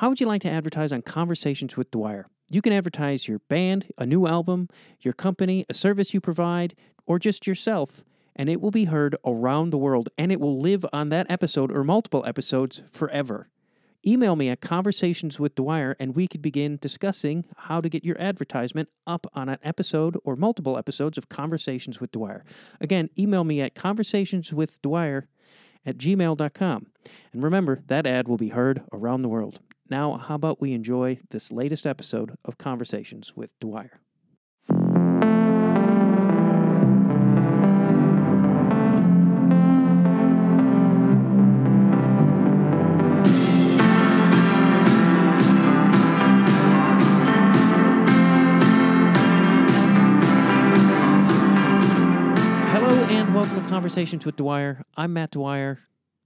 How would you like to advertise on Conversations with Dwyer? You can advertise your band, a new album, your company, a service you provide, or just yourself, and it will be heard around the world and it will live on that episode or multiple episodes forever. Email me at Conversations with Dwyer and we could begin discussing how to get your advertisement up on an episode or multiple episodes of Conversations with Dwyer. Again, email me at conversationswithdwyer at gmail.com. And remember, that ad will be heard around the world. Now, how about we enjoy this latest episode of Conversations with Dwyer? Conversations with Dwyer. I'm Matt Dwyer.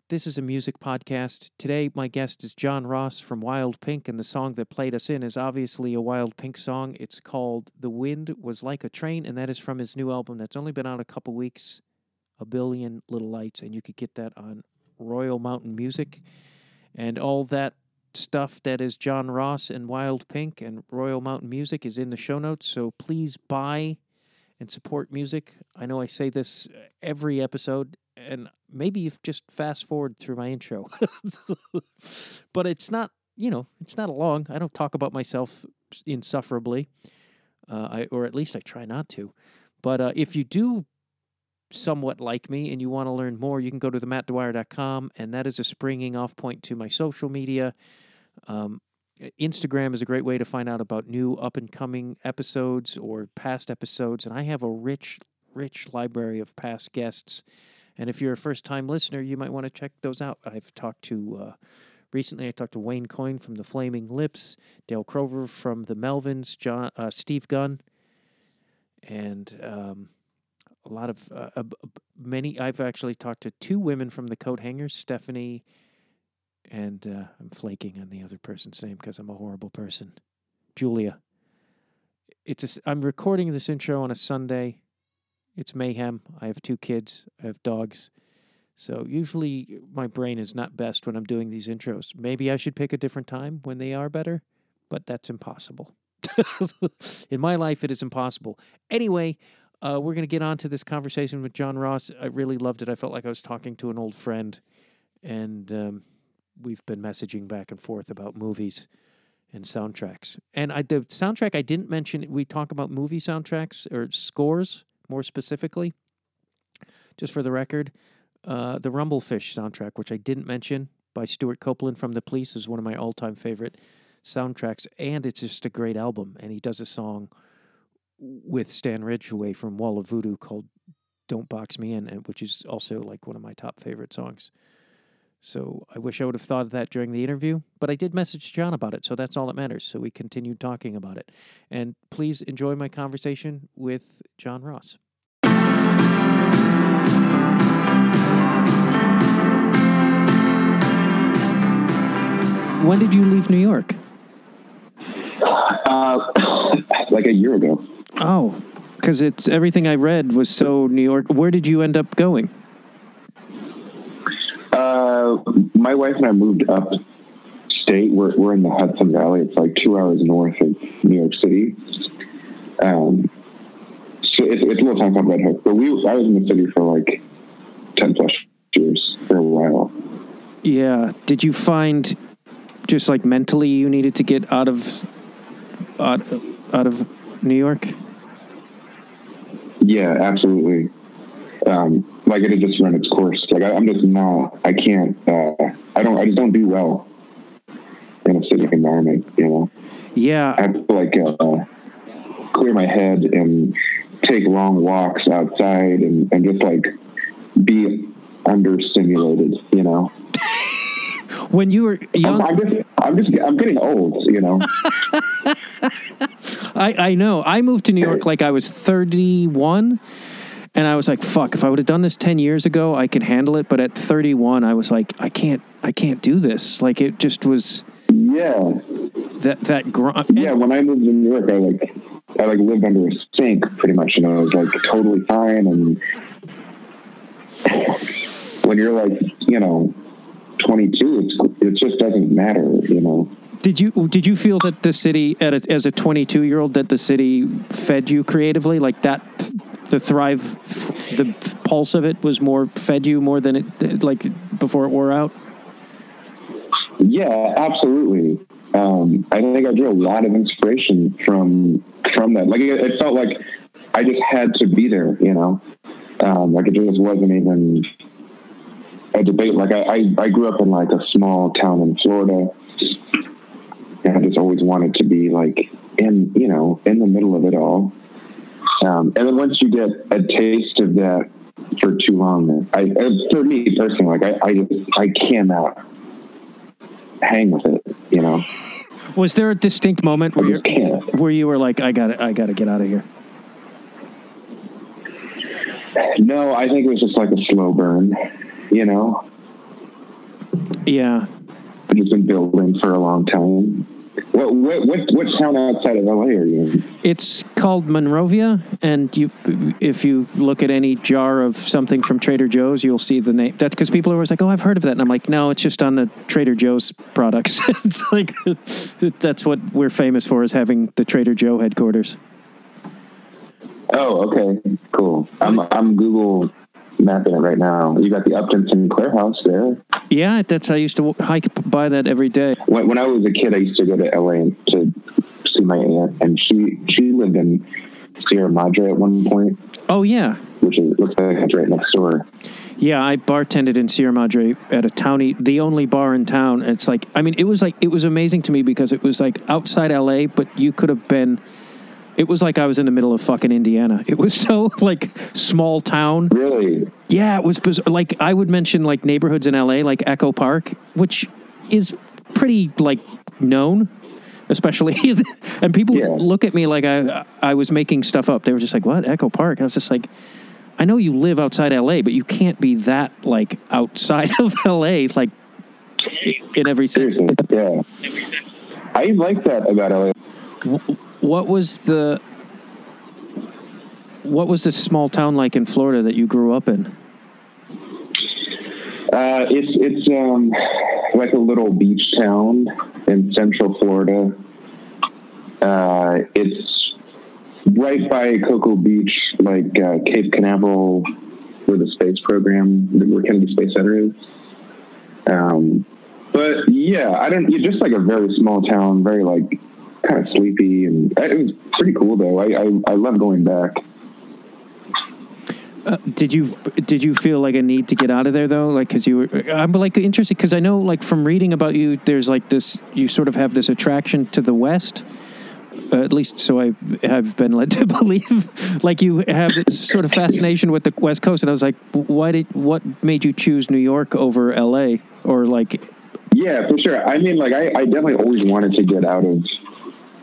This is a music podcast. Today, my guest is John Ross from Wild Pink, and the song that played us in is obviously a Wild Pink song. It's called The Wind Was Like a Train, and that is from his new album that's only been out a couple weeks, A Billion Little Lights, and you could get that on Royal Mountain Music. And all that stuff that is John Ross and Wild Pink and Royal Mountain Music is in the show notes, so please buy and support music. I know I say this every episode, and maybe you've just fast forward through my intro, but it's not, you know, it's not long. I don't talk about myself insufferably, uh, I, or at least I try not to. But uh, if you do somewhat like me and you want to learn more, you can go to the themattdwyer.com, and that is a springing off point to my social media. Um, Instagram is a great way to find out about new up and coming episodes or past episodes. And I have a rich, rich library of past guests. And if you're a first time listener, you might want to check those out. I've talked to, uh, recently, I talked to Wayne Coyne from the Flaming Lips, Dale Crover from the Melvins, John, uh, Steve Gunn, and um, a lot of uh, uh, many. I've actually talked to two women from the Coat Hangers, Stephanie and uh, I'm flaking on the other person's name because I'm a horrible person. Julia. It's a, I'm recording this intro on a Sunday. It's mayhem. I have two kids. I have dogs. So usually my brain is not best when I'm doing these intros. Maybe I should pick a different time when they are better, but that's impossible. In my life, it is impossible. Anyway, uh, we're going to get on to this conversation with John Ross. I really loved it. I felt like I was talking to an old friend. And um, we've been messaging back and forth about movies and soundtracks. And I, the soundtrack I didn't mention, we talk about movie soundtracks or scores more specifically. Just for the record, uh, the Rumblefish soundtrack, which I didn't mention by Stewart Copeland from The Police, is one of my all time favorite soundtracks. And it's just a great album. And he does a song with Stan Ridgway from Wall of Voodoo called Don't Box Me In, which is also like one of my top favorite songs. So I wish I would have thought of that during the interview, but I did message John about it, so that's all that matters. So we continued talking about it. And please enjoy my conversation with John Ross. When did you leave New York? Uh, like a year ago. Oh, because it's everything I read was so New York. Where did you end up going? Uh, my wife and I moved up state. We're, we're in the Hudson Valley. It's like two hours north of New York City. Um, so it's, it's a little time called Red Hook, but we I was in the city for like ten plus years for a while. Yeah. Did you find just like mentally you needed to get out of out, out of New York? Yeah, absolutely. Um, like it just run its course. Like I, am just not. I can't. Uh, I don't. I just don't do well in a city environment. You know. Yeah. I have to like uh, clear my head and take long walks outside and, and just like be understimulated. You know. when you were young, I'm, I'm just. I'm just. I'm getting old. You know. I I know. I moved to New York like I was 31 and I was like, fuck, if I would have done this 10 years ago, I could handle it. But at 31, I was like, I can't, I can't do this. Like it just was. Yeah. That, that grind. Yeah. When I moved to New York, I like, I like lived under a sink pretty much. You know, I was like totally fine. And when you're like, you know, 22, it's, it just doesn't matter, you know? Did you did you feel that the city at a, as a 22 year old that the city fed you creatively like that the thrive the pulse of it was more fed you more than it like before it wore out? Yeah, absolutely. Um, I think I drew a lot of inspiration from from that. Like it, it felt like I just had to be there, you know. Um, like it just wasn't even a debate. Like I, I, I grew up in like a small town in Florida, and I just always wanted to be like in, you know, in the middle of it all. Um, and then once you get a taste of that for too long, I, for me personally, like I, I just, I cannot hang with it, you know. Was there a distinct moment where, you where you were like, I got I got to get out of here? No, I think it was just like a slow burn, you know? Yeah. It's been building for a long time. What, what, what, what town outside of LA are you in? It's called Monrovia, and you, if you look at any jar of something from Trader Joe's, you'll see the name. That's because people are always like, "Oh, I've heard of that," and I'm like, "No, it's just on the Trader Joe's products. it's like that's what we're famous for is having the Trader Joe headquarters." Oh, okay, cool. I'm I'm Google mapping it right now. You got the Upton Sinclair house there. Yeah, that's I used to hike by that every day. When, when I was a kid, I used to go to LA to see my aunt, and she she lived in Sierra Madre at one point. Oh yeah, which is, looks like it's right next door. Yeah, I bartended in Sierra Madre at a towny, the only bar in town. It's like, I mean, it was like, it was amazing to me because it was like outside LA, but you could have been it was like I was in the middle of fucking Indiana. It was so like small town. Really? Yeah, it was bizarre. like I would mention like neighborhoods in LA, like Echo Park, which is pretty like known, especially. and people yeah. look at me like I I was making stuff up. They were just like, "What Echo Park?" And I was just like, "I know you live outside LA, but you can't be that like outside of LA, like in every sense." Yeah, I like that about LA what was the what was the small town like in Florida that you grew up in? Uh, it's it's um, like a little beach town in Central Florida. Uh, it's right by Cocoa Beach, like uh, Cape Canaveral, where the space program, where Kennedy Space Center is. Um, but yeah, I don't. You're just like a very small town, very like kind of sleepy, and it was pretty cool though. I I, I love going back. Uh, did you did you feel like a need to get out of there though? Like, because you were, I'm like interested because I know like from reading about you, there's like this. You sort of have this attraction to the West. Uh, at least so I have been led to believe. like you have this sort of fascination with the West Coast, and I was like, why did what made you choose New York over L.A. or like? Yeah, for sure. I mean, like I, I definitely always wanted to get out of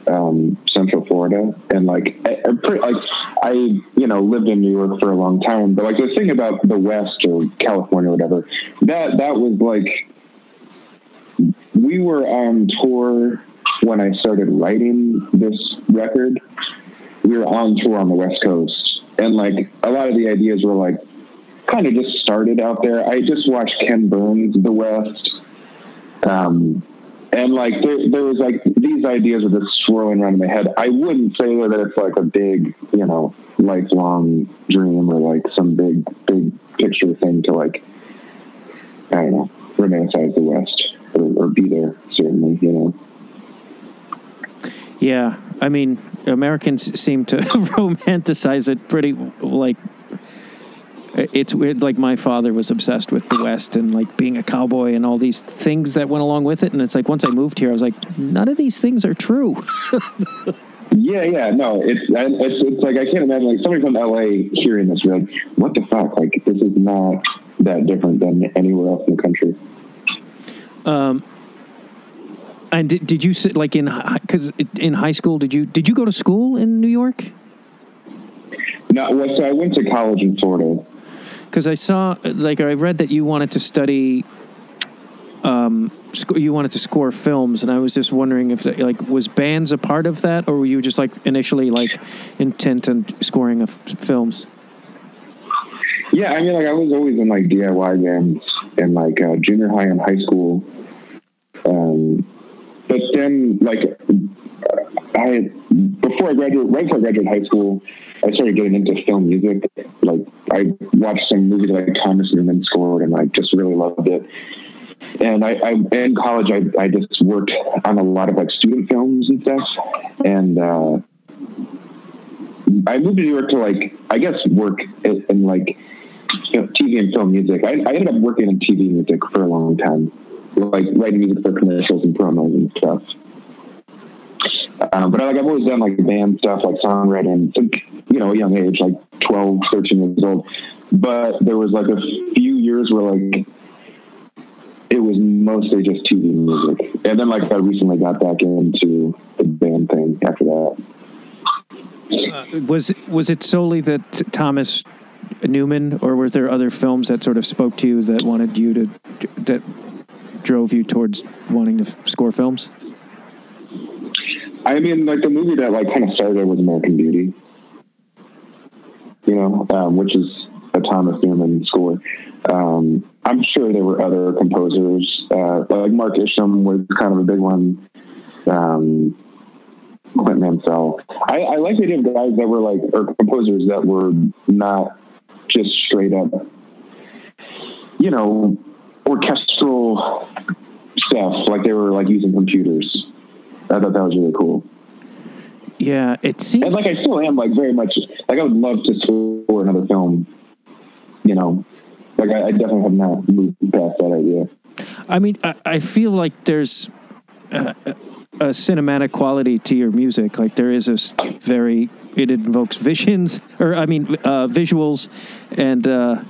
um, Central Florida, and like, I, like I, you know, lived in New York for a long time, but like the thing about the West or California, or whatever, that that was like, we were on tour when I started writing this record. We were on tour on the West Coast, and like a lot of the ideas were like kind of just started out there. I just watched Ken Burns' The West. Um, and like there, there was like these ideas were just swirling around in my head. I wouldn't say that it's like a big, you know, lifelong dream or like some big, big picture thing to like, I don't know, romanticize the West or, or be there. Certainly, you know. Yeah, I mean, Americans seem to romanticize it pretty like it's weird. Like my father was obsessed with the West and like being a cowboy and all these things that went along with it. And it's like once I moved here, I was like, none of these things are true. yeah, yeah, no, it's, it's it's like I can't imagine like somebody from LA hearing this, like, what the fuck? Like this is not that different than anywhere else in the country. Um. And did, did you sit like in because in high school did you did you go to school in New York? No, well, so I went to college in Florida because I saw like I read that you wanted to study um sc- you wanted to score films and I was just wondering if like was bands a part of that or were you just like initially like intent on scoring of films? Yeah I mean like I was always in like DIY bands in like uh, junior high and high school. Um but then like I before I graduated, right before I graduated high school, I started getting into film music. Like I watched some movies like Thomas Newman scored, and I just really loved it. And I, I in college, I, I just worked on a lot of like student films and stuff. And uh, I moved to New York to like I guess work in, in like you know, TV and film music. I, I ended up working in TV music for a long time, like writing music for commercials and promos and stuff. Um, but like I've always done like band stuff, like songwriting, since you know a young age, like 12, 13 years old. But there was like a few years where like it was mostly just TV music, and then like I recently got back into the band thing after that. Uh, was was it solely that Thomas Newman, or were there other films that sort of spoke to you that wanted you to that drove you towards wanting to score films? I mean, like the movie that like kind of started was American Beauty, you know, um, which is a Thomas Newman score. Um, I'm sure there were other composers, uh, like Mark Isham was kind of a big one. Um, Clint Mansell. I, I like the idea of guys that were like, or composers that were not just straight up, you know, orchestral stuff. Like they were like using computers. I thought that was really cool. Yeah, it seems. And like I still am like very much like I would love to score another film. You know, like I, I definitely have not moved past that idea. I mean, I, I feel like there's a, a cinematic quality to your music. Like there is a very it invokes visions, or I mean, uh, visuals, and uh,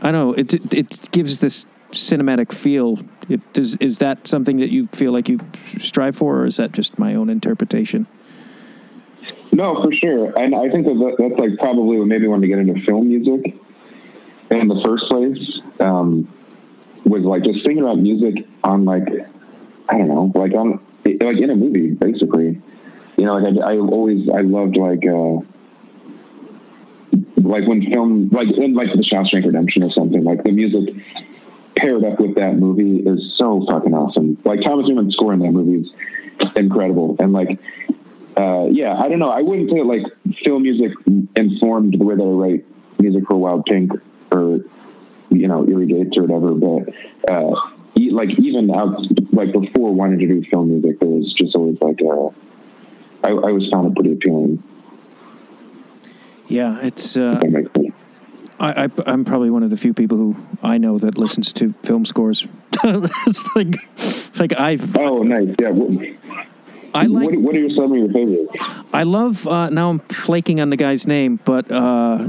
I don't know. It it gives this cinematic feel. If, does is that something that you feel like you strive for, or is that just my own interpretation? No, for sure. And I think that that- that's like probably what made me want to get into film music in the first place. Um, was like just thinking about music on like I don't know, like on like in a movie, basically. You know, like I, I always I loved like uh like when film like in like the Shawshank Redemption or something like the music paired up with that movie is so fucking awesome. Like Thomas Newman's score in that movie is incredible, and like uh, yeah, I don't know. I wouldn't say like film music informed the way that I write music for Wild Pink or you know Eerie Gates or whatever. But uh, e- like even out like before wanting to do film music, there was just always like uh, I, I always found it pretty appealing. Yeah, it's. Uh, if that makes sense. I, I I'm probably one of the few people who I know that listens to film scores. it's like it's like I've Oh, nice. Yeah. What, I like what, what are your, some of your favorites? I love. Uh, now I'm flaking on the guy's name, but uh,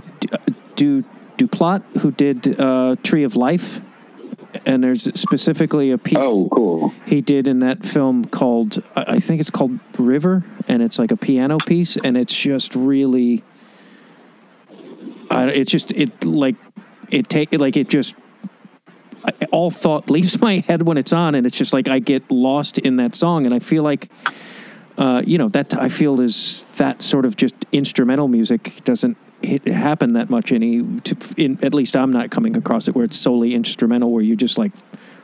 do Desplat who did uh, Tree of Life, and there's specifically a piece Oh, cool. he did in that film called I I think it's called River, and it's like a piano piece, and it's just really. I it's just it like it take like it just all thought leaves my head when it's on, and it's just like I get lost in that song, and I feel like. Uh, you know that I feel is that sort of just instrumental music doesn't hit, happen that much any. To, in, at least I'm not coming across it where it's solely instrumental, where you're just like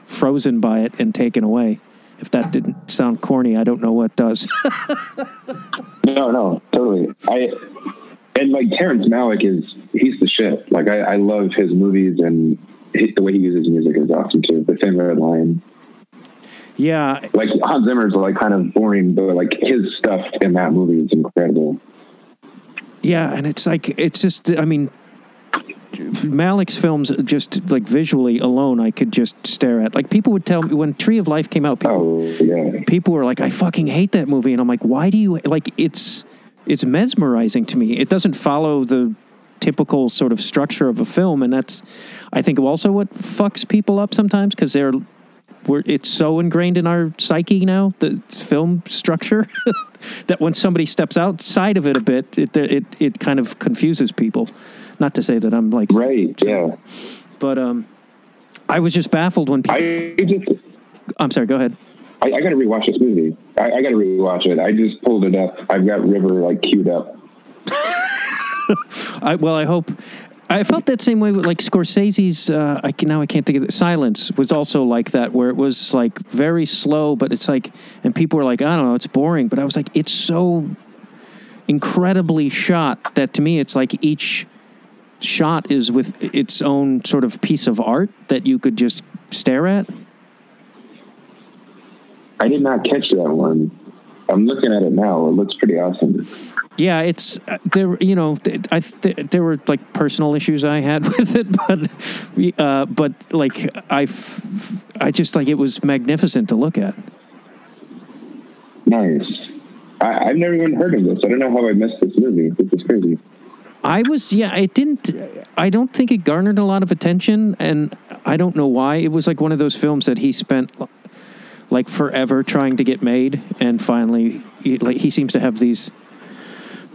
frozen by it and taken away. If that didn't sound corny, I don't know what does. No, no, totally. I and like Terrence Malick is he's the shit. Like I, I love his movies and he, the way he uses music is awesome too. The Thin Red Line. yeah, Like Hans Zimmer's like kind of boring, but like his stuff in that movie is incredible. yeah, and it's like it's just. I mean, Malick's films, just like visually alone, I could just stare at. Like people would tell me when Tree of Life came out, people Oh yeah. people were like, "I fucking hate that movie," and I'm like, "Why do you like?" It's it's mesmerizing to me. It doesn't follow the typical sort of structure of a film, and that's I think also what fucks people up sometimes because they're we're it's so ingrained in our psyche now the film structure that when somebody steps outside of it a bit, it it it kind of confuses people. Not to say that I'm like Right. Yeah. but um, I was just baffled when people. I just I'm sorry. Go ahead. I, I got to rewatch this movie. I, I got to rewatch it. I just pulled it up. I've got River like queued up. I well, I hope I felt that same way with like Scorsese's. Uh, I can, now I can't think of it. Silence was also like that, where it was like very slow, but it's like, and people were like, I don't know, it's boring. But I was like, it's so incredibly shot that to me, it's like each shot is with its own sort of piece of art that you could just stare at. I did not catch that one. I'm looking at it now. It looks pretty awesome. Yeah, it's uh, there. You know, I th- there were like personal issues I had with it, but uh, but like I, f- I just like it was magnificent to look at. Nice. I, I've never even heard of this. I don't know how I missed this movie. This is crazy. I was yeah. It didn't. I don't think it garnered a lot of attention, and I don't know why. It was like one of those films that he spent like forever trying to get made, and finally, he, like he seems to have these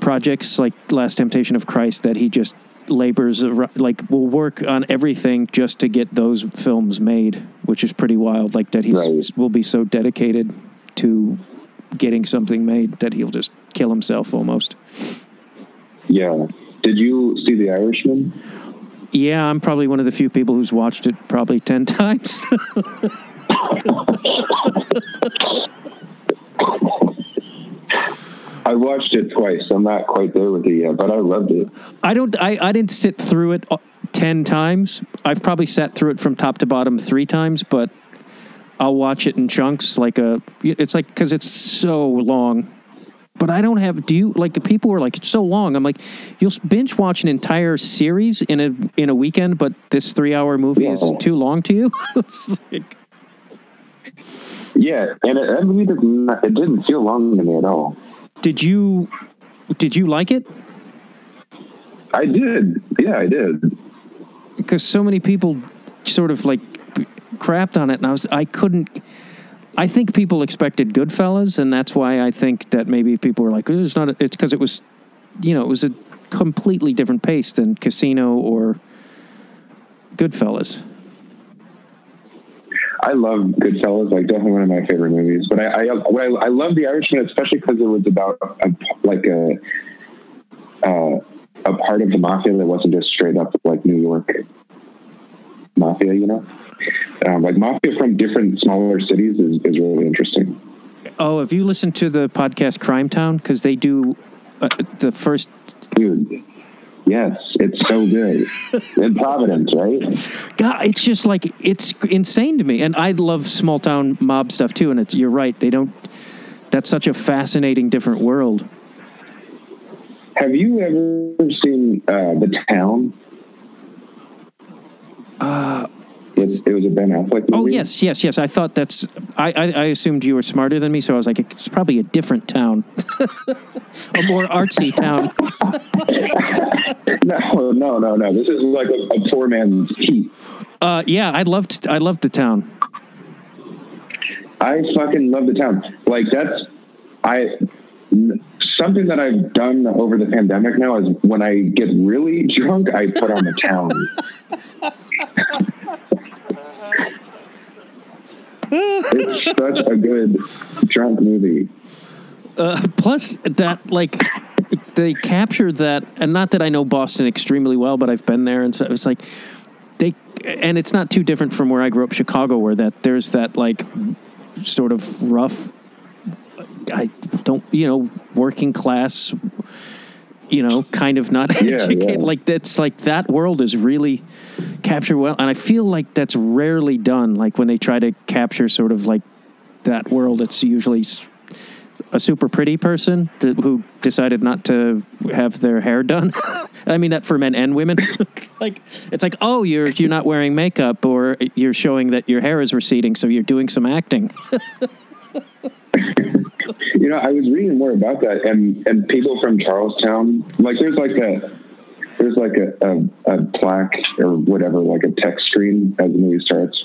projects like Last Temptation of Christ that he just labors like will work on everything just to get those films made, which is pretty wild. Like that he Right. will be so dedicated to getting something made that he'll just kill himself almost. Yeah. Did you see The Irishman? Yeah, I'm probably one of the few people who's watched it probably 10 times. I watched it twice. I'm not quite there with it yet, but I loved it. I don't I, I didn't sit through it uh, 10 times. I've probably sat through it from top to bottom 3 times, but I'll watch it in chunks like a it's like cuz it's so long. But I don't have do you like the people were like it's so long. I'm like you'll binge watch an entire series in a in a weekend, but this 3-hour movie is too long to you? It's like- Yeah, and it, movie does not, it didn't feel long to me at all. did you did you like it? I did. Yeah, I did. because so many people sort of like crapped on it, and I was I couldn't. I think people expected Goodfellas, and that's why I think that maybe people were like, "It's not." It's because it was, you know, it was a completely different pace than Casino or Goodfellas. I love Goodfellas, like definitely one of my favorite movies. But I, I, I, I love The Irishman, especially because it was about a, like a, uh, a part of the mafia that wasn't just straight up like New York mafia, you know. Um, like mafia from different smaller cities is, is really interesting. Oh, have you listened to the podcast Crime Town? Because they do uh, the first. Dude, yes, it's so good. In Providence, right? God, it's just like it's insane to me, and I love small town mob stuff too. And it's you're right; they don't. That's such a fascinating, different world. Have you ever seen uh, The Town? Uh, It's, it was a Ben Affleck movie. Oh yes, yes, yes. I thought that's. I, I, I assumed you were smarter than me, so I was like, it's probably a different town, a more artsy town. No, no, no, no. This is like a, a poor man's heat. Uh, yeah, I loved. I loved the town. I fucking love the town. Like that's I something that I've done over the pandemic now is when I get really drunk, I put on the town. it's such a good drunk movie. Uh, plus, that like they captured that, and not that I know Boston extremely well, but I've been there, and so it's like they, and it's not too different from where I grew up, Chicago, where that there's that like sort of rough. I don't, you know, working class, you know, kind of not Yeah, educated. yeah. Like that's like that world is really captured well, and I feel like that's rarely done. Like when they try to capture sort of like that world, it's usually a super pretty person that, who decided not to have their hair done. I mean that for men and women. like it's like, oh, you're you're not wearing makeup, or you're showing that your hair is receding, so you're doing some acting. You know, I was reading more about that, and and people from Charlestown, like there's like a there's like a, a, a plaque or whatever, like a text screen as the movie starts.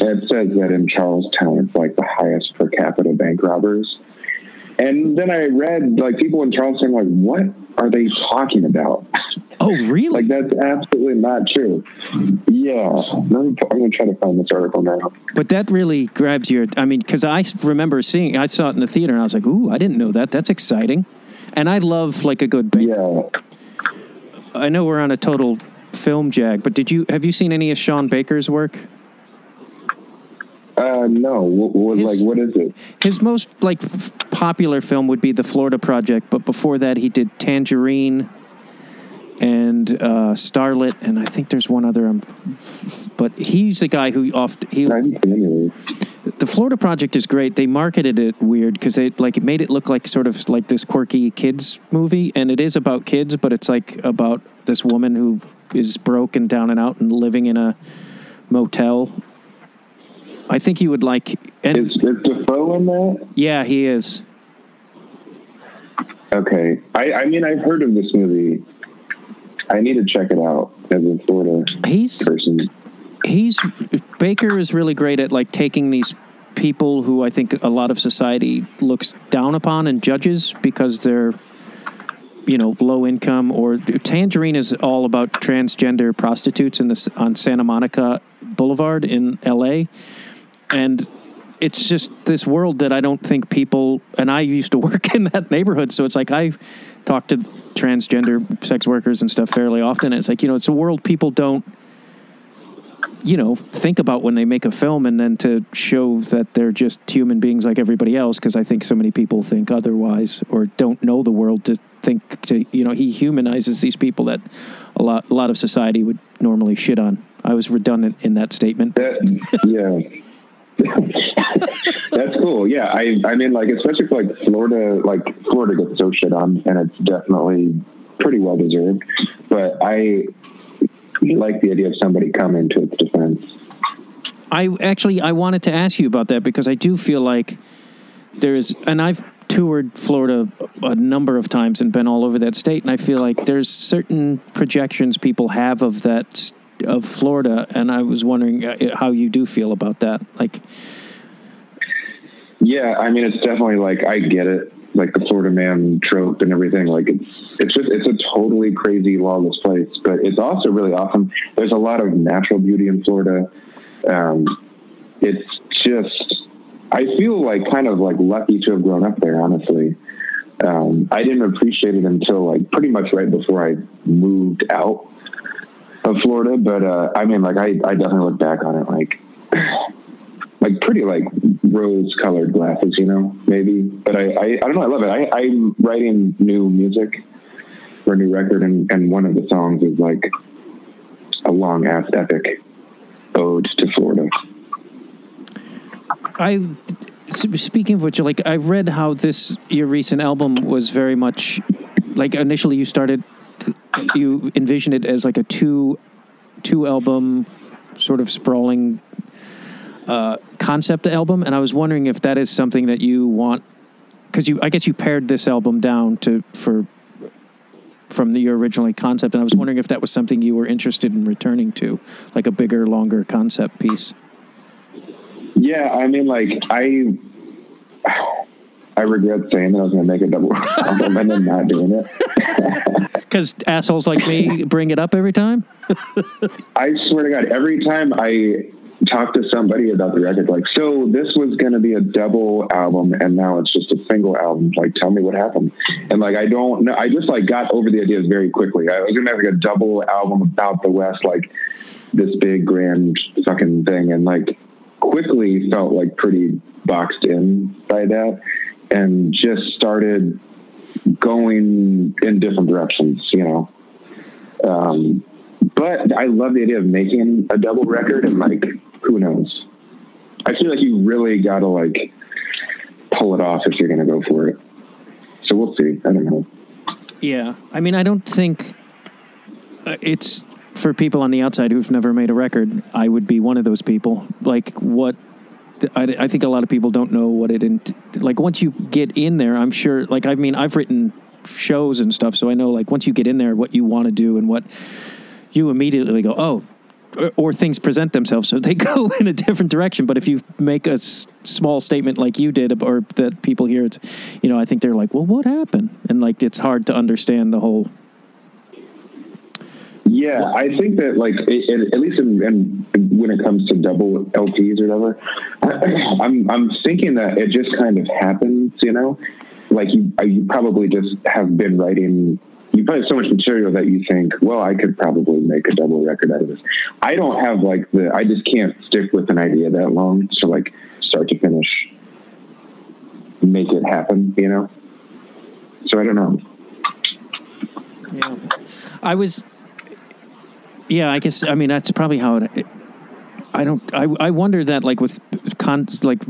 It says that in Charlestown, it's like the highest per capita bank robbers. And then I read like people in Charlestown like, what are they talking about? Oh, really? like that's absolutely not true. Yeah, I'm gonna try to find this article now. But that really grabs your. I mean, because I remember seeing, I saw it in the theater, and I was like, "Ooh, I didn't know that. That's exciting." And I love like a good bank. Yeah, I know we're on a total film jag, but did you have you seen any of Sean Baker's work? Uh, no. What, what, His- like, what is it? His most like f- popular film would be The Florida Project, but before that he did Tangerine and uh, Starlet, and I think there's one other. Um, but he's the guy who oft he I haven't seen any of it. the Florida Project is great. They marketed it weird because they like it made it look like sort of like this quirky kids movie, and it is about kids, but it's like about this woman who is broken down and out and living in a motel. I think you would like, and Is, is Dafoe in that? yeah, he is. Okay. I, I mean, I've heard of this movie. I need to check it out as a Florida He's person. he's Baker is really great at like taking these people who I think a lot of society looks down upon and judges because they're you know low income or Tangerine is all about transgender prostitutes in this on Santa Monica Boulevard in LA and it's just this world that I don't think people and I used to work in that neighborhood. So it's like I talk to transgender sex workers and stuff fairly often. And it's like you know it's a world people don't you know think about when they make a film and then to show that they're just human beings like everybody else. Because i think so many people think otherwise or don't know the world to think to you know he humanizes these people that a lot a lot of society would normally shit on. I was redundant in that statement. That yeah. That's cool. Yeah, I I mean like especially for like Florida like Florida gets so shit on and it's definitely pretty well deserved. But I like the idea of somebody coming to its defense. I actually I wanted to ask you about that because I do feel like there's and I've toured Florida a number of times and been all over that state and I feel like there's certain projections people have of that of Florida and I was wondering uh, how you do feel about that like Yeah, I mean, it's definitely like I get it, like the Florida man trope and everything. Like it's it's just it's a totally crazy lawless place, but it's also really awesome. There's a lot of natural beauty in Florida. Um, it's just I feel like kind of like lucky to have grown up there. Honestly, um, I didn't appreciate it until like pretty much right before I moved out of Florida. But uh, I mean, like I I definitely look back on it like like pretty like rose colored glasses, you know, maybe. But I, I, I don't know. I love it. I, I'm writing new music for a new record, and, and one of the songs is like a long ass epic ode to Florida. I speaking of which like I read how this your recent album was very much like initially you started you envision it as like a two two album sort of sprawling uh, concept album, and I was wondering if that is something that you want because you I guess you pared this album down to for from the, your originally concept, and I was wondering if that was something you were interested in returning to, like a bigger, longer concept piece. Yeah, I mean, like I, I regret saying that I was going to make a double album and then not doing it. Because assholes like me bring it up every time. I swear to God, every time I talk to somebody about the record, like, so this was going to be a double album, and now it's just a single album. Like, tell me what happened. And like, I don't know. I just like got over the ideas very quickly. I was going to have like a double album about the West, like this big grand fucking thing, and like quickly felt like pretty boxed in by that, and just started going in different directions. You know. Um, but I love the idea of making a double record and like who knows. I feel like you really gotta like pull it off if you're gonna go for it. So we'll see. I don't know. Yeah, I mean, I don't think uh, it's for people on the outside who've never made a record. I would be one of those people. Like what. I, I think a lot of people don't know what it in, like once you get in there i'm sure like i mean i've written shows and stuff so i know like once you get in there what you want to do and what you immediately go oh or, or things present themselves so they go in a different direction. But if you make a s- small statement like you did or that people hear it's you know i think they're like well what happened? And like it's hard to understand the whole Yeah, I think that like it, it, at least in, in, when it comes to double LPs or whatever, I, I'm I'm thinking that it just kind of happens. You know, like you uh, you probably just have been writing you probably have so much material that you think, well, I could probably make a double record out of this. I don't have like the, I just can't stick with an idea that long. So like start to finish, make it happen, you know? So I don't know. Yeah. I was, yeah, I guess, I mean, that's probably how it, I don't, I, I wonder that like with con, like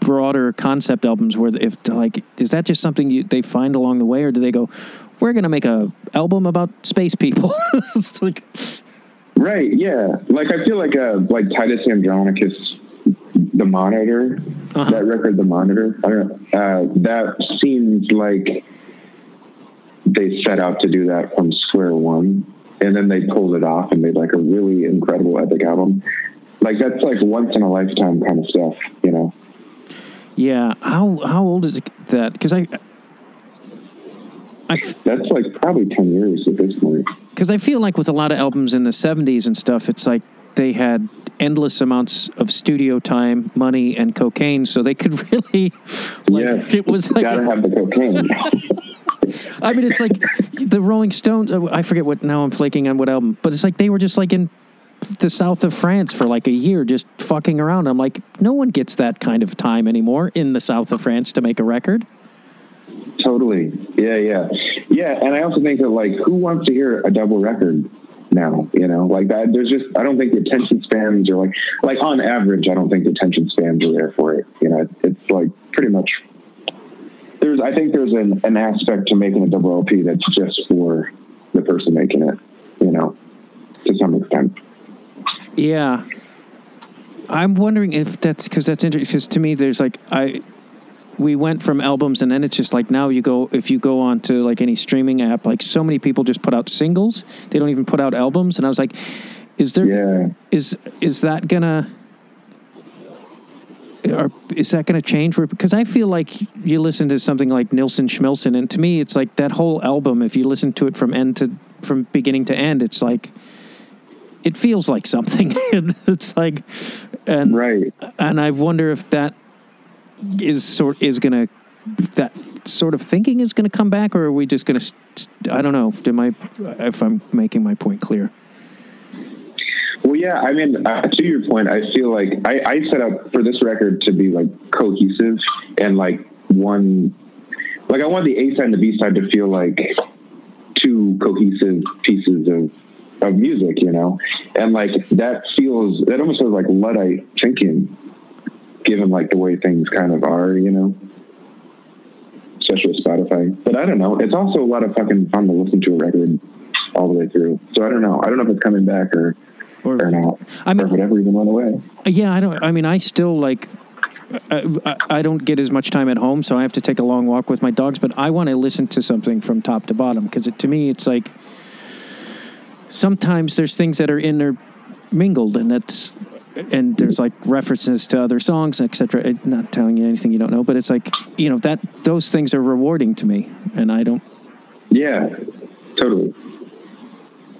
broader concept albums where if like, is that just something you, they find along the way or do they go, we're going to make a album about space people? Like, Right. Yeah. Like I feel like uh like Titus Andronicus, the Monitor, Uh-huh. that record, the Monitor. I don't know. Uh, that seems like they set out to do that from square one, and then they pulled it off and made like a really incredible epic album. Like that's like once in a lifetime kind of stuff, you know. yeah. How, how old is that? Cause I, I, That's like probably ten years at this point. because I feel like with a lot of albums in the '70s and stuff, it's like they had endless amounts of studio time, money, and cocaine, so they could really. Like, yeah, it was like gotta have the cocaine. I mean, it's like the Rolling Stones. uh, I forget what now. I'm flaking on what album, but it's like they were just like in the south of France for like a year, just fucking around. I'm like, no one gets that kind of time anymore in the south of France to make a record. Totally. Yeah, yeah. Yeah, and I also think that like who wants to hear a double record now, you know? Like that there's just I don't think the attention spans are like like on average I don't think the attention spans are there for it. You know, it's like pretty much there's I think there's an, an aspect to making a double LP that's just for the person making it, you know, to some extent. Yeah. I'm wondering if that's because that's interesting. Because to me, there's like I, we went from albums, and then it's just like now you go if you go on to like any streaming app, like so many people just put out singles. They don't even put out albums, and I was like, is there Yeah. is is that gonna or is that going to change? Because I feel like you listen to something like Nilsson Schmilsson, and to me, it's like that whole album. If you listen to it from end to from beginning to end, it's like it feels like something. it's like, and Right. and I wonder if that is sort is going to that sort of thinking is going to come back, or are we just going to? I don't know. Am I if I'm making my point clear? Well, yeah, I mean, uh, to your point, I feel like I, I set up for this record to be like cohesive and like one, like I want the A side and the B side to feel like two cohesive pieces of of music, you know, and like that feels that almost feels like luddite thinking, given like the way things kind of are, you know, especially with Spotify. But I don't know, it's also a lot of fucking fun to listen to a record all the way through. So I don't know. I don't know if it's coming back or Or or not, I mean, or whatever even went away. Yeah, I don't. I mean, I still like. I, I- I don't get as much time at home, so I have to take a long walk with my dogs. But I want to listen to something from top to bottom because to me, it's like sometimes there's things that are intermingled, and that's and there's like references to other songs, etc. Not telling you anything you don't know, but it's like you know that those things are rewarding to me, and I don't. Yeah, totally.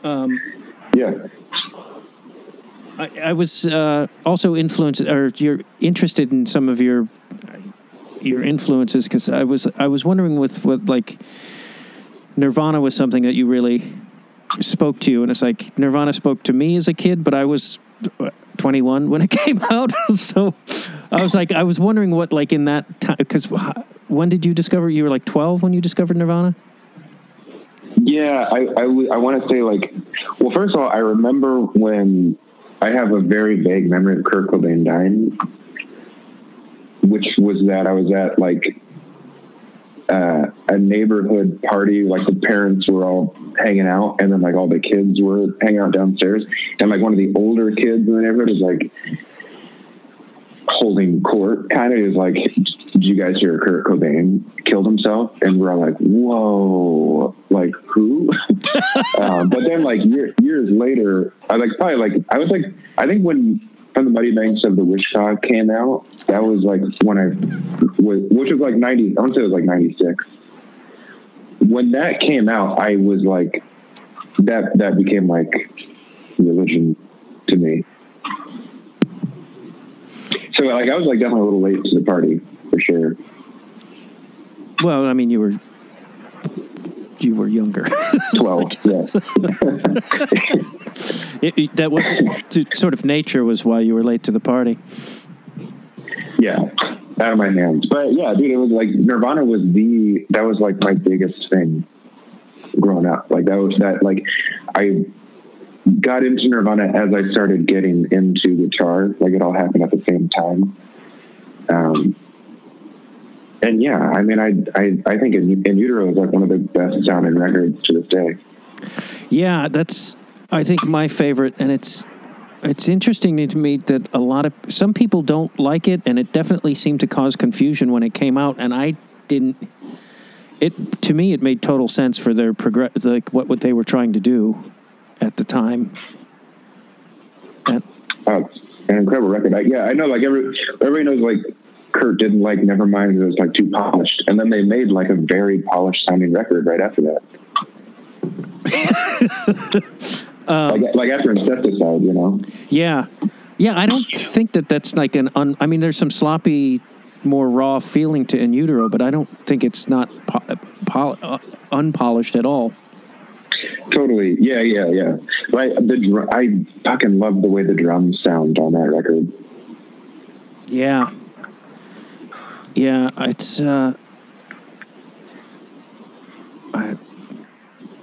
Um, Yeah, I, I was uh, also influenced, or you're interested in some of your your influences because I was I was wondering with what like Nirvana was something that you really spoke to and it's like Nirvana spoke to me as a kid, but I was uh, 21 when it came out, so I was like I was wondering what like in that time because when did you discover you were like 12 when you discovered Nirvana? yeah. I I want to say like, well, first of all, I remember when I have a very vague memory of Kurt Cobain dying, which was that I was at like uh, a neighborhood party, like the parents were all hanging out, and then like all the kids were hanging out downstairs, and like one of the older kids in the neighborhood was like holding court, kind of is like, "Did you guys hear Kurt Cobain killed himself?" And we're all like, "Whoa, like who?" um, but then like year, years later, I like probably like I was like I think when from the Muddy Banks of the God came out, that was like when I was, which was like ninety. I want to say it was like ninety six. When that came out, I was like, that that became like religion to me. So like I was like definitely a little late to the party for sure. Well, I mean, you were you were younger. 12. Yeah. It- it- that was sort of nature was why you were late to the party. yeah. Out of my hands. But yeah, dude, it was like Nirvana was the, that was like my biggest thing growing up. Like that was that, like, I got into Nirvana as I started getting into guitar. Like it all happened at the same time. Um, and yeah, I mean, I I, I think in, in Utero is like one of the best sounding records to this day. Yeah, that's I think my favorite, and it's it's interesting to me that a lot of some people don't like it, and it definitely seemed to cause confusion when it came out, and I didn't. It to me, it made total sense for their progress, like what what they were trying to do at the time. And Oh, an incredible record. I, yeah, I know. Like every everybody knows, like Kurt didn't like Nevermind it was like too polished, and then they made like a very polished sounding record right after that. like, like after Incesticide, you know. yeah, yeah, I don't think that that's like an. Un, I mean, there's some sloppy, more raw feeling to In Utero, but I don't think it's not po- pol- uh, unpolished at all. Totally. Yeah, yeah, yeah. Like the I fucking love the way the drums sound on that record. Yeah. Yeah, it's uh I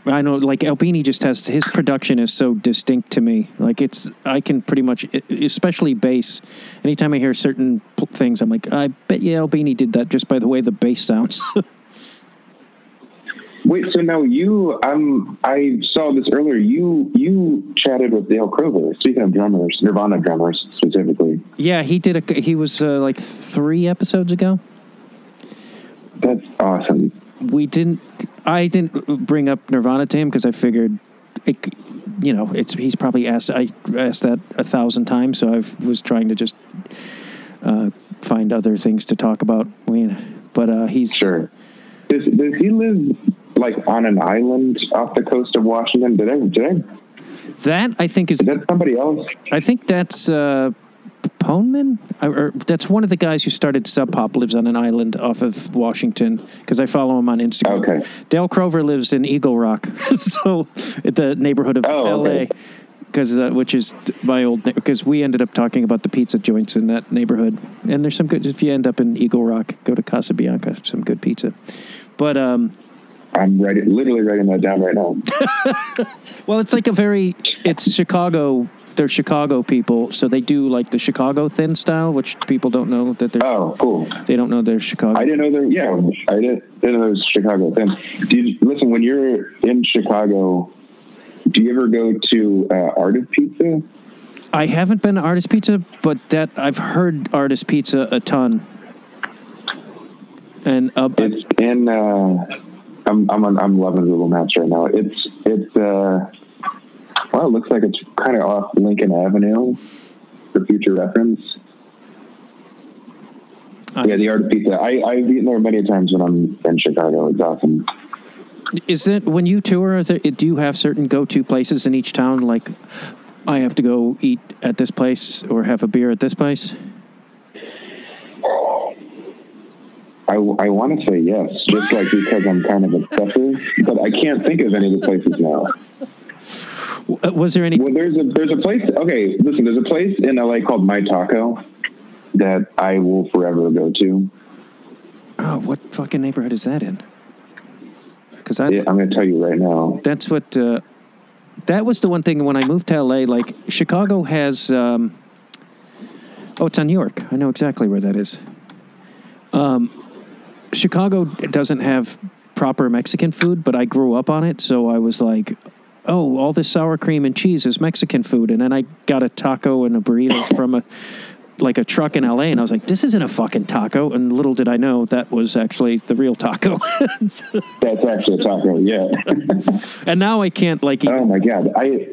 I know like Albini just has his production is so distinct to me. Like it's I can pretty much especially bass. Anytime I hear certain things I'm like I bet you Albini did that just by the way the bass sounds. Wait, so now you, um, I saw this earlier. You you chatted with Dale Crover. Speaking of drummers, Nirvana drummers specifically. yeah, he did a he was uh, like 3 episodes ago. That's awesome. we didn't i didn't bring up nirvana to him because i figured it, you know it's he's probably asked i asked that a thousand times so i was trying to just uh, find other things to talk about but uh, he's Sure. Does does he live like on an island off the coast of Washington? Did I did I that i think is is that somebody else? i think that's uh Poneman, or, or that's one of the guys who started Sub Pop. Lives on an island off of Washington because I follow him on Instagram. Okay. Dale Crover lives in Eagle Rock, so at the neighborhood of Oh, L.A. okay. Because uh, which is my old because we ended up talking about the pizza joints in that neighborhood, and there's some good. If you end up in Eagle Rock, go to Casa Bianca, some good pizza. But um, I'm writing, literally writing that down right now. well, it's like a very it's Chicago. They're Chicago people, so they do like the Chicago thin style, which people don't know that they're Oh, cool. they don't know they're Chicago. I didn't know there. Yeah, I didn't, didn't know there was Chicago thing. Do you listen when you're in Chicago? Do you ever go to uh, Art of Pizza? I haven't been to Artist Pizza, but that I've heard Artist Pizza a ton. And uh, It's in. Uh, I'm I'm I'm loving Google Maps right now. It's it's. Uh, well, it looks like it's kind of off Lincoln Avenue for future reference. Uh, yeah, the Art of Pizza. I, I've eaten there many times when I'm in Chicago. It's awesome. is it when you tour? There, do you have certain go-to places in each town? Like, I have to go eat at this place or have a beer at this place. I, I want to say yes, just like because I'm kind of obsessive, but I can't think of any of the places now. Uh, Was there any? Well, there's a there's a place. Okay, listen, there's a place in LA called My Taco that I will forever go to. Oh, what fucking neighborhood is that in? Because I Yeah, I'm going to tell you right now. that's what uh, that was the one thing when I moved to LA. Like Chicago has. Um, oh, it's on New York. I know exactly where that is. Um, Chicago doesn't have proper Mexican food, but I grew up on it, so I was like, "Oh, all this sour cream and cheese is Mexican food." And then I got a taco and a burrito from a like a truck in LA, and I was like, "This isn't a fucking taco." And little did I know that was actually the real taco. That's actually a taco. Yeah. and now I can't like eat oh my god. I.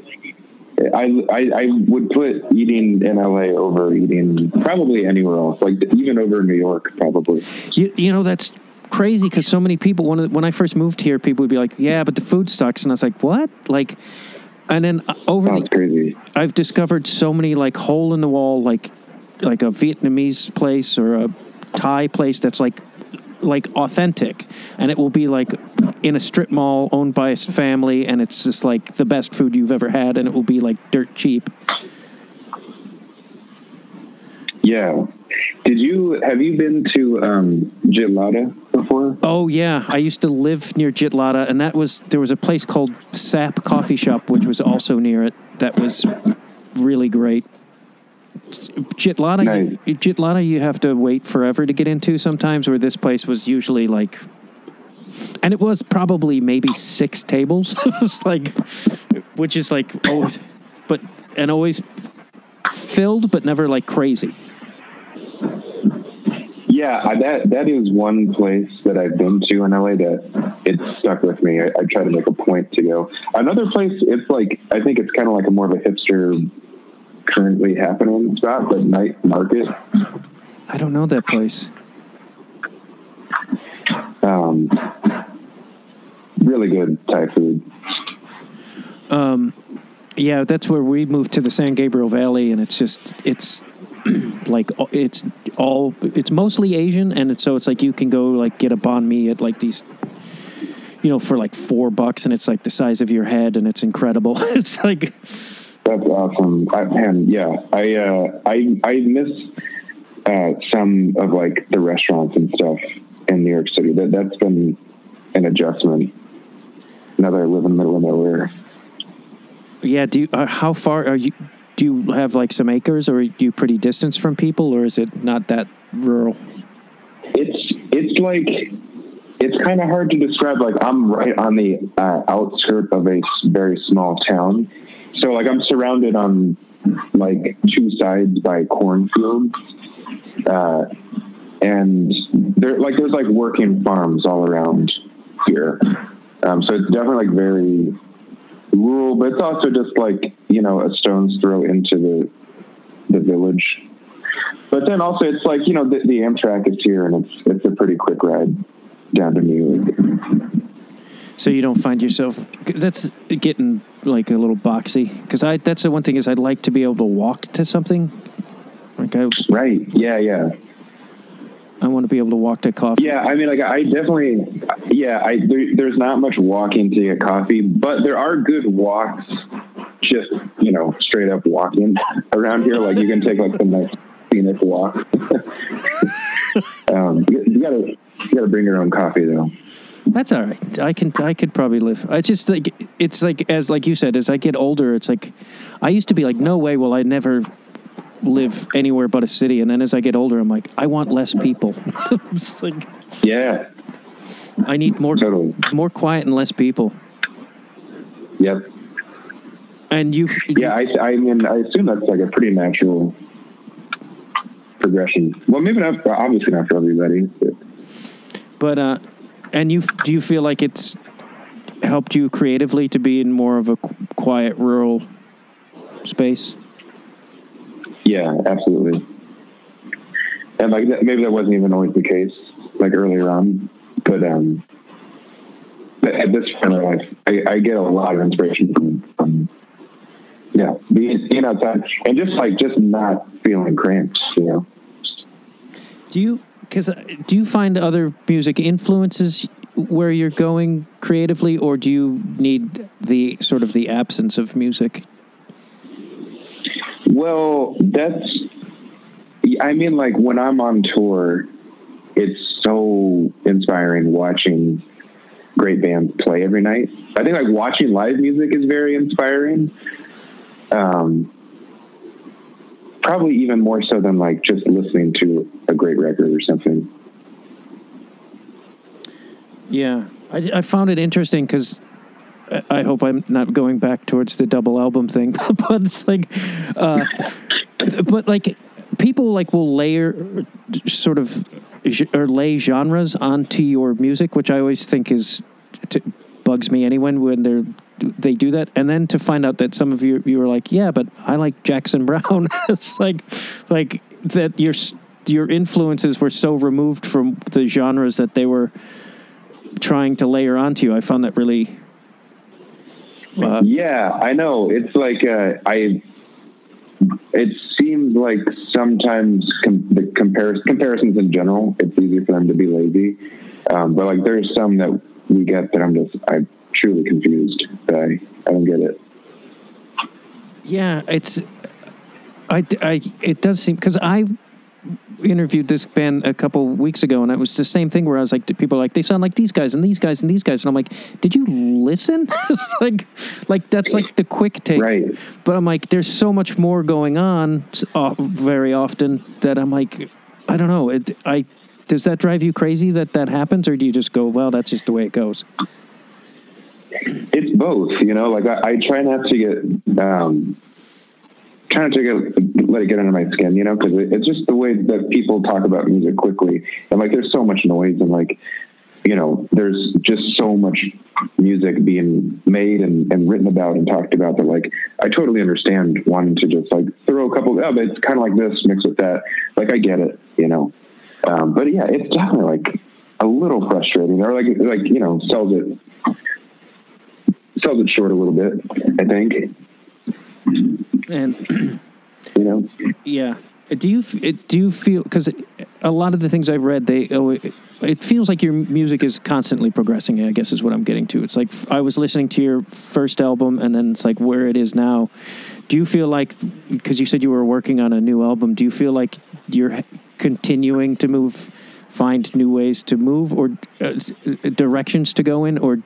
I, I I would put eating in LA over eating probably anywhere else, like even over New York, probably. You, you know, that's crazy because so many people, when, when I first moved here, people would be like, yeah, but the food sucks. And I was like, what? Like, and then uh, over the, crazy. I've discovered so many like hole in the wall, like, like a Vietnamese place or a Thai place that's like, like authentic. And it will be like in a strip mall owned by a family, and it's just like the best food you've ever had, and it will be like dirt cheap. Yeah. Did you have you been to um, Jitlada before? Oh yeah, I used to live near Jitlada, and that was there was a place called Sapp Coffee Shop, which was also near it. That was really great. Jitlada, Nice. Jitlada, you have to wait forever to get into sometimes. Where this place was usually like, and it was probably maybe six tables. it was like, which is like always, but and always filled, but never like crazy. Yeah, that that is one place that I've been to in LA that it stuck with me. I, I try to make a point to go. Another place, it's like I think it's kind of like a more of a hipster, currently happening spot, but Night Market. I don't know that place. Um, really good Thai food. Um, yeah, that's where we moved to the San Gabriel Valley, and it's just it's like it's all it's mostly Asian, and it's, so it's like you can go like get a banh mi at like these, you know, for like four bucks, and it's like the size of your head, and it's incredible. it's like That's awesome. I, man, yeah, I uh, I I miss uh, some of like the restaurants and stuff in New York City. That that's been an adjustment. Now that I live in the middle of nowhere. yeah. Do you, uh, how far are you? Do you have like some acres, or are you pretty distance from people, or is it not that rural? It's it's like it's kind of hard to describe. Like I'm right on the uh, outskirt of a very small town, so like I'm surrounded on like two sides by cornfields, uh, and there like there's like working farms all around here. Um, so it's definitely like very rural, but it's also just like you know a stone's throw into the the village. But then also it's like you know the, the Amtrak is here, and it's it's a pretty quick ride down to New York. So you don't find yourself that's getting like a little boxy because I that's the one thing is I'd like to be able to walk to something. Like I Right? Yeah, yeah, I want to be able to walk to coffee. yeah. I mean, like I definitely, yeah. I there, there's not much walking to get coffee, but there are good walks. Just you know, straight up walking around here. Like you can take like the nice scenic walk. um, you, you gotta you gotta bring your own coffee though. That's all right. I can I could probably live. I just like it's like as like you said as I get older it's like I used to be like no way will I never live anywhere but a city and then as I get older I'm like I want less people. like Yeah, I need more totally. more quiet and less people. Yep. And you Yeah, I, I mean, I assume that's like a pretty natural progression. Well, maybe not, obviously not for everybody. But But uh, and you do you feel like it's helped you creatively to be in more of a qu- quiet rural space? Yeah, absolutely. And like that, maybe that wasn't even always the case, like earlier on. But um, but at this point in life, I, I get a lot of inspiration from, from yeah, being, being outside and just like just not feeling cramped, you know. Do you because do you find other music influences where you're going creatively, or do you need the sort of the absence of music? Well, that's. I mean, like when I'm on tour, it's so inspiring watching great bands play every night. I think like watching live music is very inspiring. Um, probably even more so than like just listening to a great record or something. Yeah, I, I found it interesting because I, hope I'm not going back towards the double album thing, but it's like, uh, but like people like will layer sort of or lay genres onto your music, which I always think is t- bugs me anyway when they're they do that, and then to find out that some of you you were like, yeah, but I like Jackson Browne. it's like like that your your influences were so removed from the genres that they were trying to layer onto you. I found that really. Uh, Yeah, I know. It's like uh, I. It seems like sometimes com- the comparis- comparisons in general, it's easy for them to be lazy. Um, but like, there's some that we get that I'm just I'm truly confused. I I don't get it. Yeah, it's I, I it does seem because I interviewed this band a couple weeks ago, and it was the same thing where I was like, people are like they sound like these guys and these guys and these guys, and I'm like, did you listen? it's like, like that's like the quick take, Right. But I'm like, there's so much more going on uh, very often that I'm like, I don't know. It, I does that drive you crazy that that happens, or do you just go, well, that's just the way it goes? It's both, you know. Like I, I try not to get, um, try not to get let it get under my skin, you know, because it, it's just the way that people talk about music quickly, and like there's so much noise, and like, you know, there's just so much music being made and, and written about and talked about that like I totally understand wanting to just like throw a couple of oh but it's kind of like this mixed with that. Like I get it you know. Um, but yeah it's definitely like a little frustrating or like like you know sells it sells it short a little bit I think And you know Yeah. Do you do you feel because a lot of the things I've read they oh, it, it feels like your music is constantly progressing. I guess is what I'm getting to. It's like I was listening to your first album and then it's like where it is now. Do you feel like because you said you were working on a new album? Do you feel like you're continuing to move, find new ways to move or uh, directions to go in, or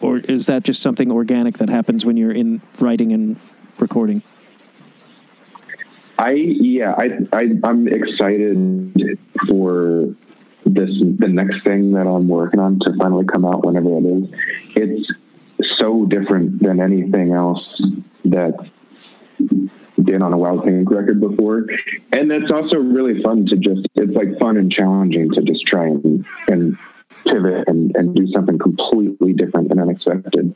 or is that just something organic that happens when you're in writing and recording? I yeah, I, I I'm excited for this the next thing that I'm working on to finally come out whenever it is. It's so different than anything else that did on a Wild Pink record before, and it's also really fun to just it's like fun and challenging to just try and and pivot and, and do something completely different and unexpected.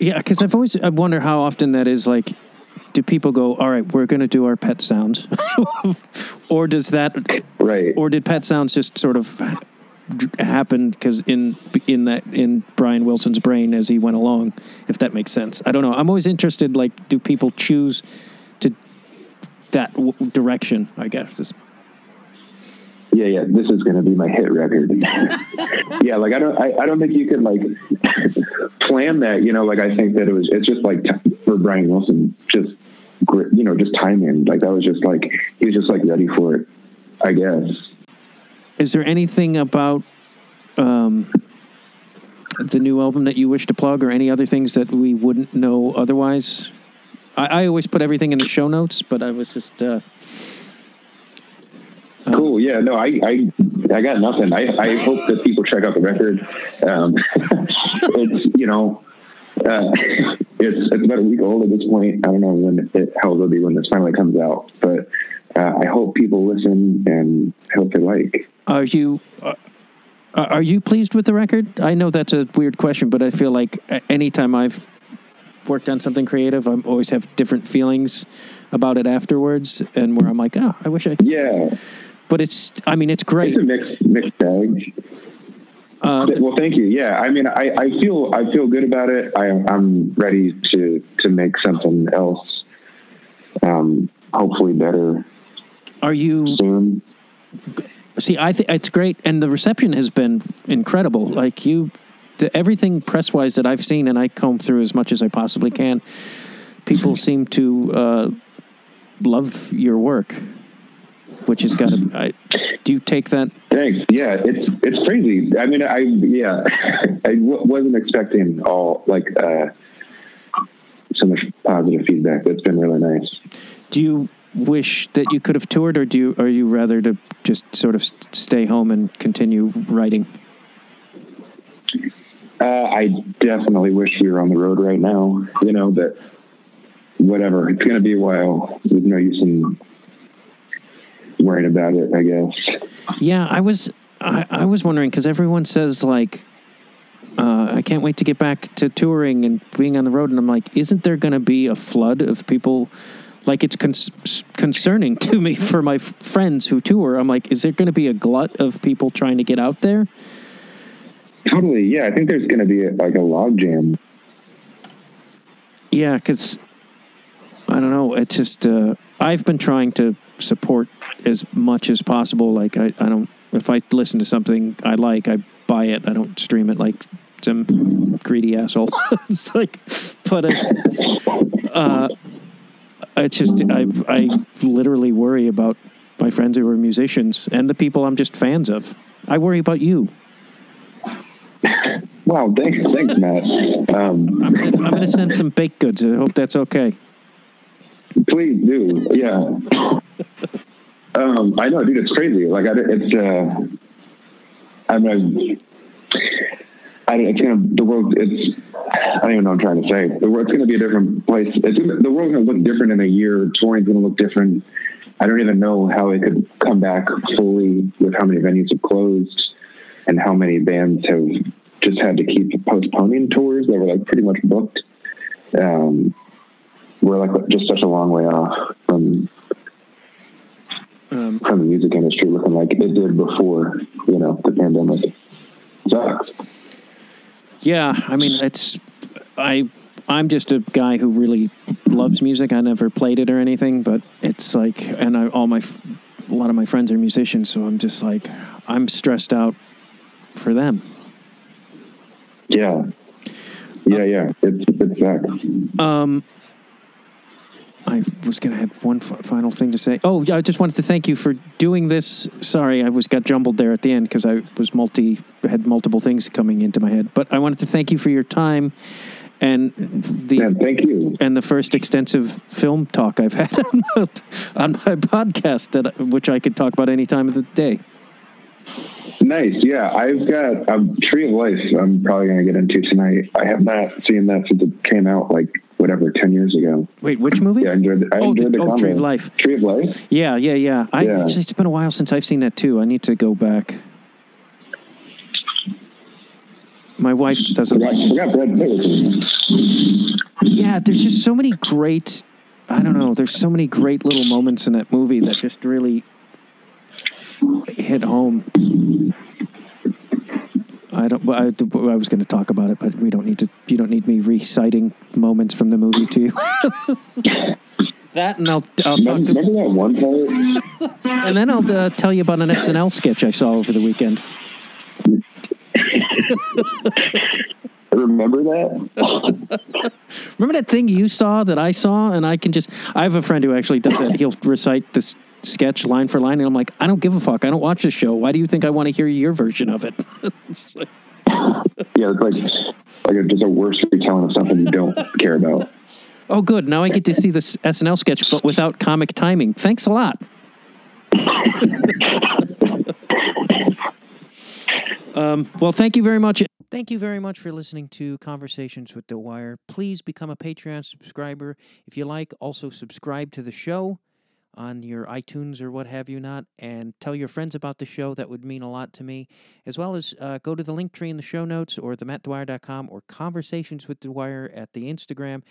Yeah, because I've always I wonder how often that is. Like, do people go, "All right, we're going to do our pet sounds," or does that, Right. or did pet sounds just sort of happen because in in that in Brian Wilson's brain as he went along? If that makes sense, I don't know. I'm always interested. Like, do people choose to that w- direction? I guess is yeah, yeah, this is going to be my hit record. yeah, like I don't, I, I don't think you can like plan that. You know, like I think that it was, it's just like t- for Brian Wilson, just you know, just timing. Like that was just like he was just like ready for it. I guess. Is there anything about um, the new album that you wish to plug, or any other things that we wouldn't know otherwise? I, I always put everything in the show notes, but I was just uh, Cool. Yeah. No, I, I, I got nothing. I, I hope that people check out the record. Um, it's, you know, uh, it's, it's about a week old at this point. I don't know when it, how it'll be when this finally comes out, but uh, I hope people listen and hope they like. are you uh, are you pleased with the record? I know that's a weird question, but I feel like anytime I've worked on something creative, I always have different feelings about it afterwards, and where I'm like, oh, I wish I. Yeah. But it's, I mean, it's great. It's a mixed, mixed bag. Uh, Well, thank you. Yeah. I mean, I, I feel, I feel good about it. I, I'm ready to, to make something else. Um, hopefully better are you soon. See, I think it's great, and the reception has been incredible. Like you, the, everything press wise that I've seen, and I comb through as much as I possibly can. People seem to uh, love your work, which has got to. I, do you take that? Thanks. Yeah, it's it's crazy. I mean, I yeah, I w- wasn't expecting all like uh, so much positive feedback. That's been really nice. Do you wish that you could have toured, or do you? Are you rather to just sort of stay home and continue writing? Uh, I definitely wish we were on the road right now. You know that whatever it's going to be a while. There's no use in worrying about it. I guess. Yeah, I was I, I was wondering because everyone says like uh, I can't wait to get back to touring and being on the road, and I'm like, isn't there going to be a flood of people? Like it's con- concerning to me for my f- friends who tour. I'm like, is there going to be a glut of people trying to get out there? Totally. Yeah, I think there's going to be a, like a log jam. Yeah, because I don't know. It's just uh, I've been trying to support as much as possible. Like I, I don't if I listen to something I like, I buy it. I don't stream it like some greedy asshole. it's like, but it, uh, it's just I I literally worry about my friends who are musicians and the people I'm just fans of. I worry about you. Wow, thanks, thanks, Matt. Um, I'm gonna, I'm gonna send some baked goods. I hope that's okay. please do, yeah. Um, I know, dude, it's crazy. Like, I, it's, uh, I mean, I, it's gonna the world. It's I don't even know what I'm trying to say. The world's gonna be a different place. It's gonna, the world's gonna look different in a year. Touring's gonna look different. I don't even know how it could come back fully with how many venues have closed and how many bands have just had to keep postponing tours that were like pretty much booked. Um, we're like just such a long way off from Um, from the music industry looking like it did before, you know, the pandemic. Sucks. Yeah, I mean, it's I. I'm just a guy who really loves music. I never played it or anything, but it's like, and I, all my, a lot of my friends are musicians, so I'm just like, I'm stressed out for them. Yeah. Yeah, yeah. It's it sucks. Um, I was going to have one f- final thing to say. Oh, yeah, I just wanted to thank you for doing this. Sorry, I was got jumbled there at the end because I was multi had multiple things coming into my head. But I wanted to thank you for your time and the Yeah, thank you. and the first extensive film talk I've had on my podcast, that which I could talk about any time of the day. Nice. Yeah, I've got um, Tree of Life. I'm probably going to get into tonight. I have not seen that since it came out, like whatever, ten years ago. Wait, which movie? Yeah, I enjoyed. I Oh, enjoyed the, oh, Tree of. Life. Tree of Life. Yeah, yeah, yeah. I Yeah. actually, it's been a while since I've seen that too. I need to go back. My wife doesn't like it. Brad Pitt it. Yeah, there's just so many great. I don't know. There's so many great little moments in that movie that just really hit home. I don't. I, I was going to talk about it, but we don't need to. You don't need me reciting moments from the movie to you. that, and I'll. I'll talk. Remember, To, remember that one part? and then I'll uh, tell you about an SNL sketch I saw over the weekend. Remember that? Remember that thing you saw that I saw, and I can just. I have a friend who actually does that. He'll recite this sketch line for line, and I'm like, I don't give a fuck. I don't watch the show. Why do you think I want to hear your version of it? It's like- Yeah, it's like like a, just a worse retelling of something you don't care about. oh, good. Now I get to see this SNL sketch, but without comic timing. Thanks a lot. um, well, thank you very much. Thank you very much for listening to Conversations with Dwyer. Please become a Patreon subscriber if you like. Also, subscribe to the show on your iTunes or what have you not, and tell your friends about the show. That would mean a lot to me. As well as uh, go to the link tree in the show notes or the themattdwyer.com or Conversations with Dwyer at the Instagram,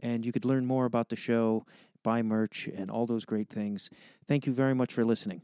and you could learn more about the show, buy merch, and all those great things. Thank you very much for listening.